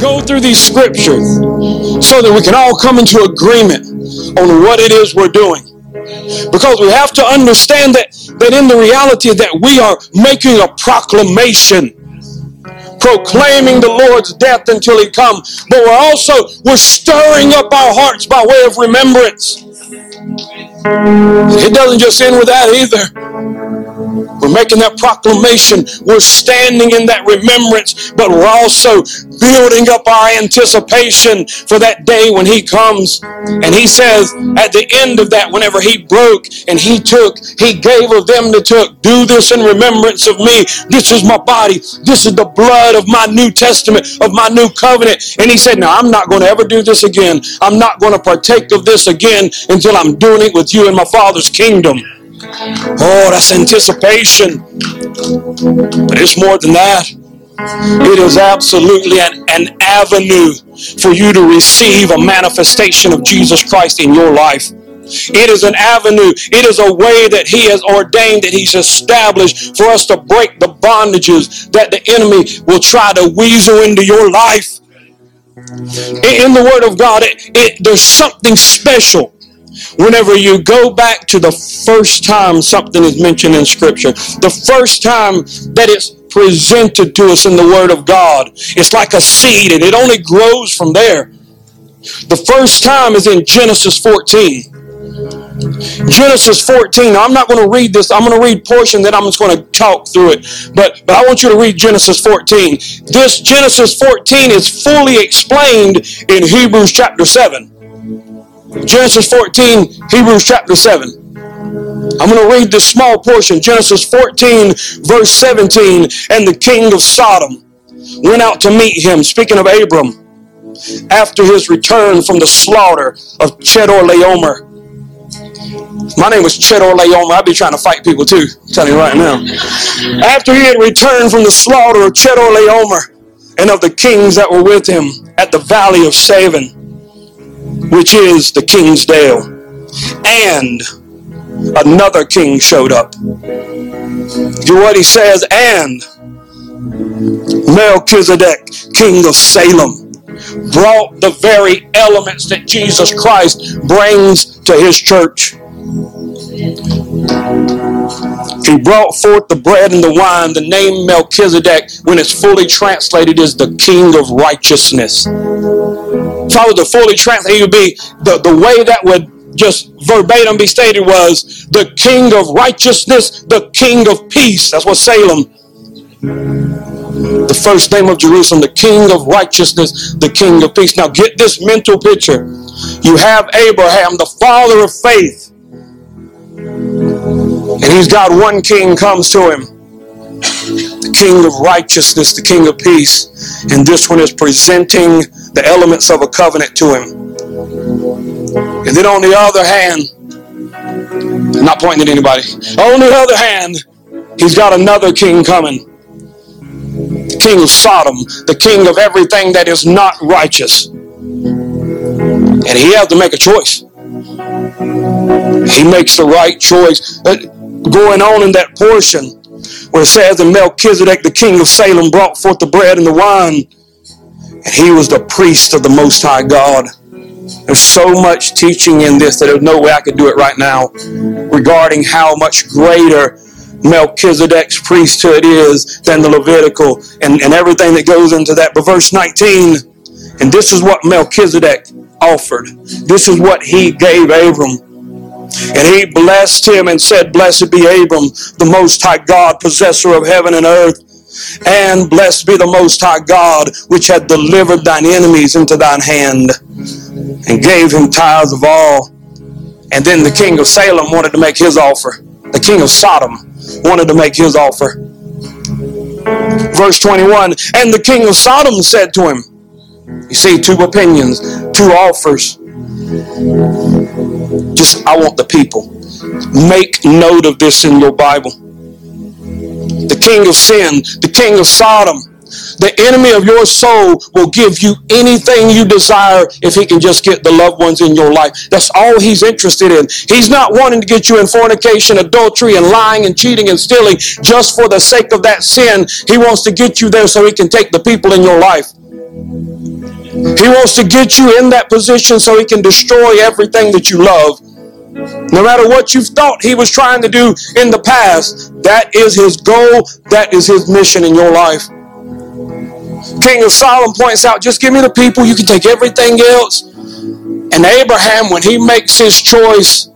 go through these scriptures so that we can all come into agreement on what it is we're doing. Because we have to understand that, that in the reality that we are making a proclamation proclaiming the Lord's death until he come. But we're also, we're stirring up our hearts by way of remembrance. It doesn't just end with that either. We're making that proclamation. We're standing in that remembrance, but we're also building up our anticipation for that day when He comes. And He says at the end of that, whenever He broke and He took, He gave of them that took, do this in remembrance of me. This is my body. This is the blood of my New Testament, of my new covenant. And He said, Now I'm not going to ever do this again. I'm not going to partake of this again until I'm doing it with you in my Father's kingdom. Oh, that's anticipation. But it's more than that. It is absolutely an, an avenue for you to receive a manifestation of Jesus Christ in your life. It is an avenue. It is a way that He has ordained, that He's established for us to break the bondages that the enemy will try to weasel into your life. In the Word of God, it, it, there's something special Whenever you go back to the first time something is mentioned in Scripture, the first time that it's presented to us in the Word of God, it's like a seed and it only grows from there. The first time is in Genesis 14. Genesis 14. Now, I'm not going to read this. I'm going to read portion that I'm just going to talk through it. But, but I want you to read Genesis 14. This Genesis 14 is fully explained in Hebrews chapter 7. Genesis 14, Hebrews chapter 7. I'm going to read this small portion. Genesis 14, verse 17. And the king of Sodom went out to meet him, speaking of Abram, after his return from the slaughter of Chedorlaomer. My name was Chedorlaomer. I'd be trying to fight people too, I'm telling you right now. After he had returned from the slaughter of Chedorlaomer and of the kings that were with him at the valley of Shaveh, which is the king's dale. And another king showed up. Do what he says, and Melchizedek, king of Salem, brought the very elements that Jesus Christ brings to his church. He brought forth the bread and the wine. The name Melchizedek, when it's fully translated, is the king of righteousness. If I was to fully translate, it would be the, the way that would just verbatim be stated was the king of righteousness, the king of peace. That's what Salem. The first name of Jerusalem, the king of righteousness, the king of peace. Now get this mental picture. You have Abraham, the father of faith. And he's got one king comes to him. The king of righteousness, the king of peace. And this one is presenting the elements of a covenant to him. And then on the other hand, I'm not pointing at anybody. On the other hand, he's got another king coming. The king of Sodom, the king of everything that is not righteous. And he has to make a choice. He makes the right choice. Going on in that portion where it says, And Melchizedek, the king of Salem, brought forth the bread and the wine and he was the priest of the Most High God. There's so much teaching in this that there's no way I could do it right now regarding how much greater Melchizedek's priesthood is than the Levitical and, and everything that goes into that. But verse 19, and this is what Melchizedek offered. This is what he gave Abram. And he blessed him and said, Blessed be Abram, the Most High God, possessor of heaven and earth. And blessed be the Most High God, which had delivered thine enemies into thine hand, and gave him tithes of all. And then the king of Salem wanted to make his offer. The king of Sodom wanted to make his offer. Verse 21 And the king of Sodom said to him, You see, two opinions, two offers. Just, I want the people. Make note of this in your Bible the king of sin, the king of Sodom. The enemy of your soul will give you anything you desire if he can just get the loved ones in your life. That's all he's interested in. He's not wanting to get you in fornication, adultery, and lying and cheating and stealing just for the sake of that sin. He wants to get you there so he can take the people in your life. He wants to get you in that position so he can destroy everything that you love. No matter what you've thought he was trying to do in the past, that is his goal, that is his mission in your life. King of Solomon points out, just give me the people, you can take everything else. And Abraham, when he makes his choice,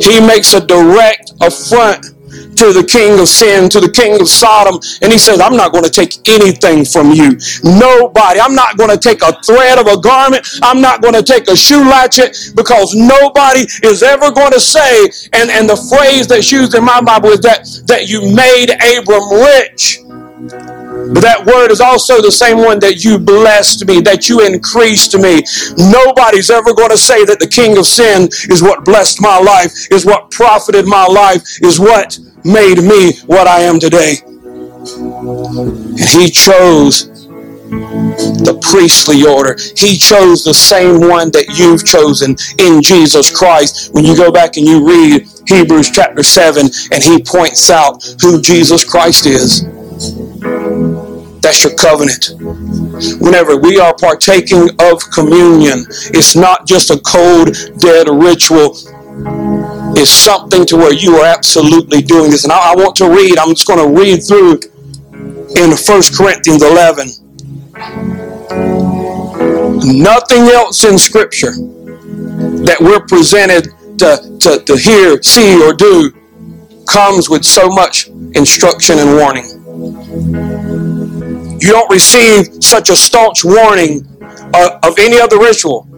he makes a direct affront to the king of sin, to the king of Sodom, and he says, I'm not going to take anything from you. Nobody. I'm not going to take a thread of a garment. I'm not going to take a shoe latchet because nobody is ever going to say, and, and the phrase that's used in my Bible is that, that you made Abram rich. But that word is also the same one that you blessed me, that you increased me. Nobody's ever going to say that the king of sin is what blessed my life, is what profited my life, is what made me what I am today. And he chose the priestly order. He chose the same one that you've chosen in Jesus Christ. When you go back and you read Hebrews chapter 7, and he points out who Jesus Christ is. That's your covenant. Whenever we are partaking of communion, it's not just a cold, dead ritual is something to where you are absolutely doing this. And I, I want to read, I'm just going to read through in 1 Corinthians 11. Nothing else in Scripture that we're presented to, to, to hear, see, or do comes with so much instruction and warning. You don't receive such a staunch warning of, of any other ritual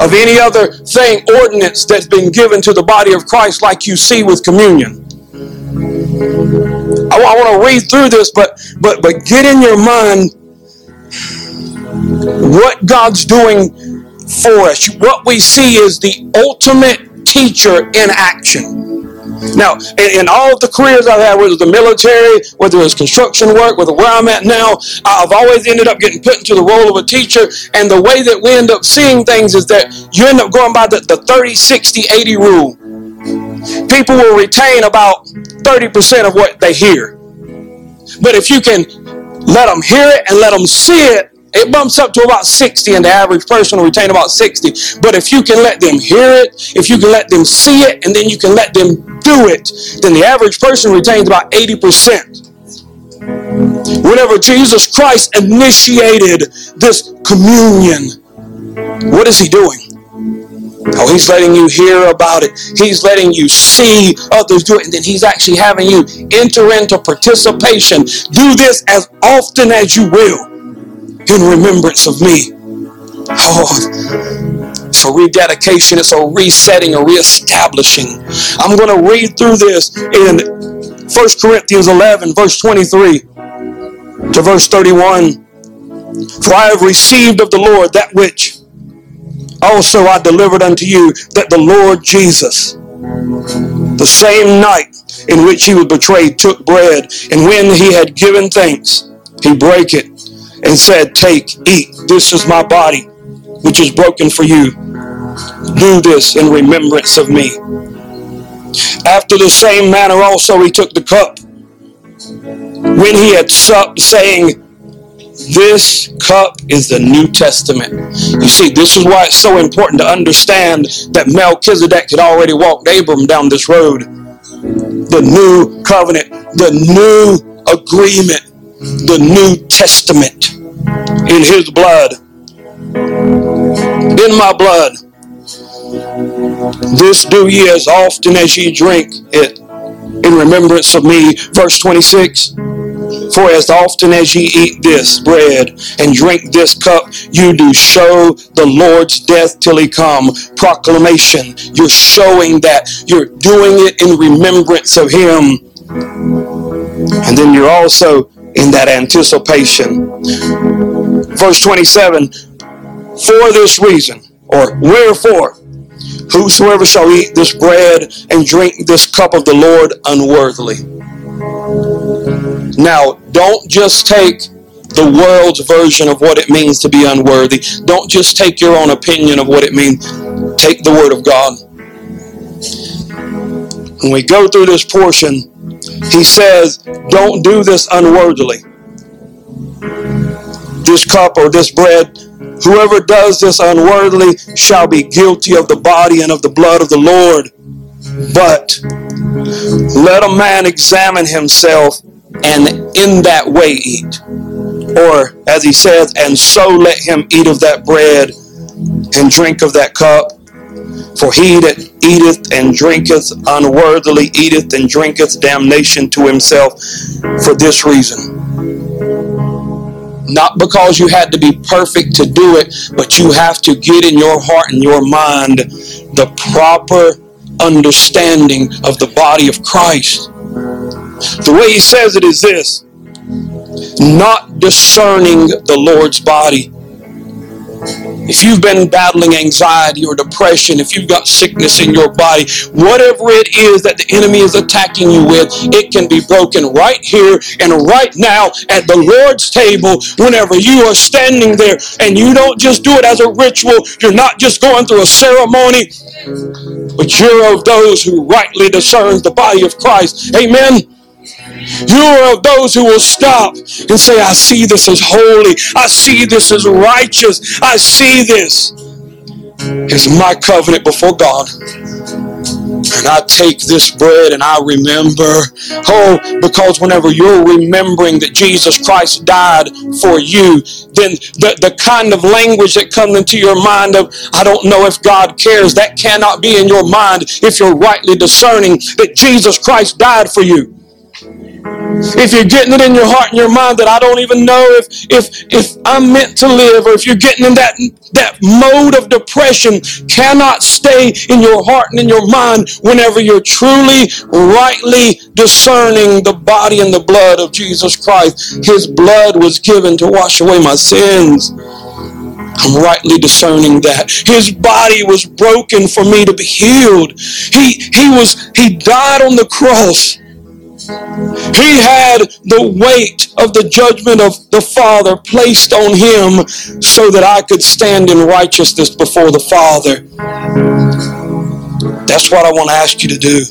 of any other thing, ordinance that's been given to the body of Christ, like you see with communion. I, I want to read through this, but but but get in your mind what God's doing for us. What we see is the ultimate teacher in action. Now, in, in, all the careers I've had, whether it's the military, whether it's construction work, whether where I'm at now, I've always ended up getting put into the role of a teacher. And the way that we end up seeing things is that you end up going by the, the 30, 60, 80 rule. People will retain about 30% of what they hear. But if you can let them hear it and let them see it, it bumps up to about 60 and the average person will retain about 60 but if you can let them hear it if you can let them see it and then you can let them do it then the average person retains about 80% whenever jesus christ initiated this communion what is he doing Oh, he's letting you hear about it. He's letting you see others do it. And then he's actually having you enter into participation. Do this as often as you will in remembrance of me. Oh, it's a rededication, it's a resetting, a reestablishing. I'm going to read through this in 1 Corinthians 11, verse 23 to verse 31. For I have received of the Lord that which also I delivered unto you, that the Lord Jesus, the same night in which he was betrayed, took bread, and when he had given thanks, he brake it and said, Take, eat, this is my body, which is broken for you. Do this in remembrance of me. After the same manner also he took the cup. When he had supped, saying, this cup is the New Testament. You see, this is why it's so important to understand that Melchizedek had already walked Abram down this road. The new covenant, the new agreement the New Testament in his blood. In my blood. This do ye as often as ye drink it in remembrance of me. Verse 26. For as often as ye eat this bread and drink this cup, you do show the Lord's death till he come. Proclamation. You're showing that. You're doing it in remembrance of him. And then you're also in that anticipation. Verse 27 For this reason, or wherefore, whosoever shall eat this bread and drink this cup of the Lord unworthily. Now, don't just take the world's version of what it means to be unworthy. Don't just take your own opinion of what it means. Take the Word of God. When we go through this portion, he says, Don't do this unworthily. this cup or this bread, whoever does this unworthily shall be guilty of the body and of the blood of the Lord. But let a man examine himself and in that way eat. Or, as he says, and so let him eat of that bread and drink of that cup. For he that eateth and drinketh unworthily eateth and drinketh damnation to himself for this reason. Not because you had to be perfect to do it, but you have to get in your heart and your mind the proper understanding of the body of Christ. The way he says it is this not discerning the Lord's body. If you've been battling anxiety or depression, if you've got sickness in your body, whatever it is that the enemy is attacking you with, it can be broken right here and right now at the Lord's table whenever you are standing there. And you don't just do it as a ritual, you're not just going through a ceremony, but you're of those who rightly discerns the body of Christ. Amen. You are of those who will stop and say, I see this as holy. I see this as righteous. I see this as my covenant before God. And I take this bread and I remember. Oh, because whenever you're remembering that Jesus Christ died for you, then the, the kind of language that comes into your mind of, I don't know if God cares, that cannot be in your mind if you're rightly discerning that Jesus Christ died for you. If you're getting it in your heart and your mind that I don't even know if if if I'm meant to live, or if you're getting in that that mode of depression, cannot stay in your heart and in your mind whenever you're truly, rightly discerning the body and the blood of Jesus Christ. His blood was given to wash away my sins. I'm rightly discerning that. His body was broken for me to be healed. He, he was, he died on the cross he had the weight of the judgment of the Father placed on him so that I could stand in righteousness before the Father. That's what I want to ask you to do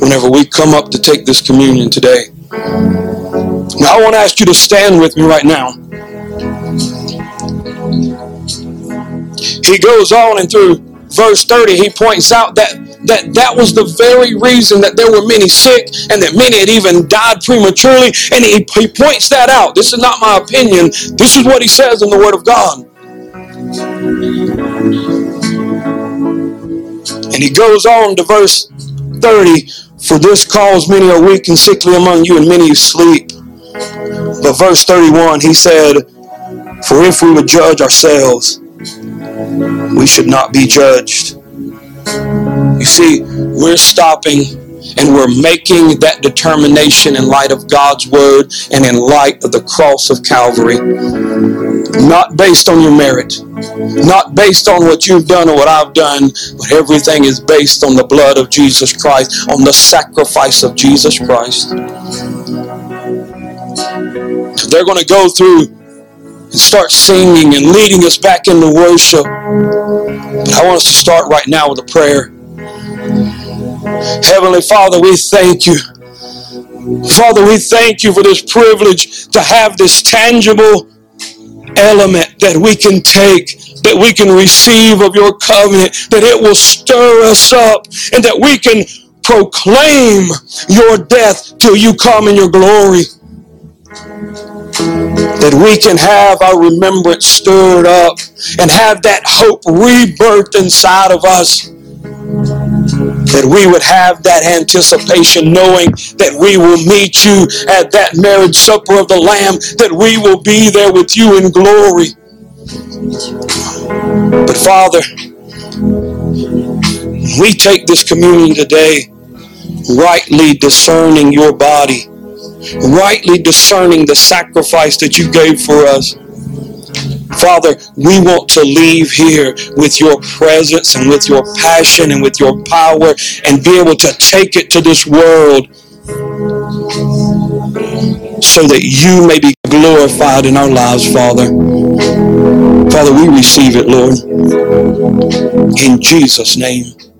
whenever we come up to take this communion today. Now, I want to ask you to stand with me right now. He goes on and through verse 30, he points out that that that was the very reason that there were many sick and that many had even died prematurely. And he, he points that out. This is not my opinion. This is what he says in the Word of God. And he goes on to verse 30 For this cause many are weak and sickly among you, and many sleep. But verse 31, he said, For if we would judge ourselves, we should not be judged. You see, we're stopping and we're making that determination in light of God's word and in light of the cross of Calvary. Not based on your merit, not based on what you've done or what I've done, but everything is based on the blood of Jesus Christ, on the sacrifice of Jesus Christ. They're going to go through and start singing and leading us back into worship. But I want us to start right now with a prayer. Heavenly Father, we thank you. Father, we thank you for this privilege to have this tangible element that we can take, that we can receive of your covenant, that it will stir us up, and that we can proclaim your death till you come in your glory that we can have our remembrance stirred up and have that hope rebirthed inside of us. That we would have that anticipation knowing that we will meet you at that marriage supper of the Lamb, that we will be there with you in glory. But Father, we take this communion today rightly discerning your body rightly discerning the sacrifice that you gave for us. Father, we want to leave here with your presence and with your passion and with your power and be able to take it to this world so that you may be glorified in our lives, Father. Father, we receive it, Lord. In Jesus' name.